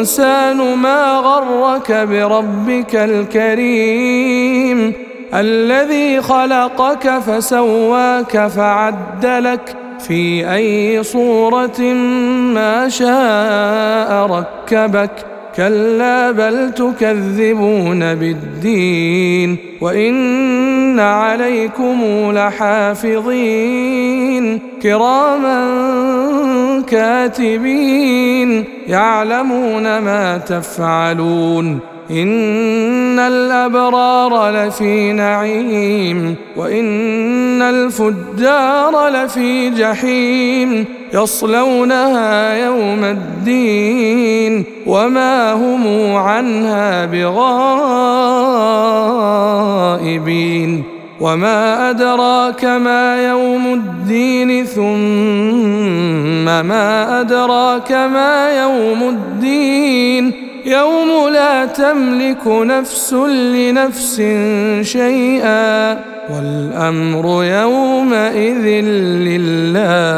الإنسان ما غرك بربك الكريم الذي خلقك فسواك فعدلك في أي صورة ما شاء ركبك كلا بل تكذبون بالدين وإن عليكم لحافظين كراما كاتبين يعلمون ما تفعلون إن الأبرار لفي نعيم وإن الفجار لفي جحيم يصلونها يوم الدين وما هم عنها بغائبين وما أدراك ما يوم الدين ثم ما أدراك ما يوم الدين. يوم لا تملك نفس لنفس شيئا. والأمر يومئذ لله.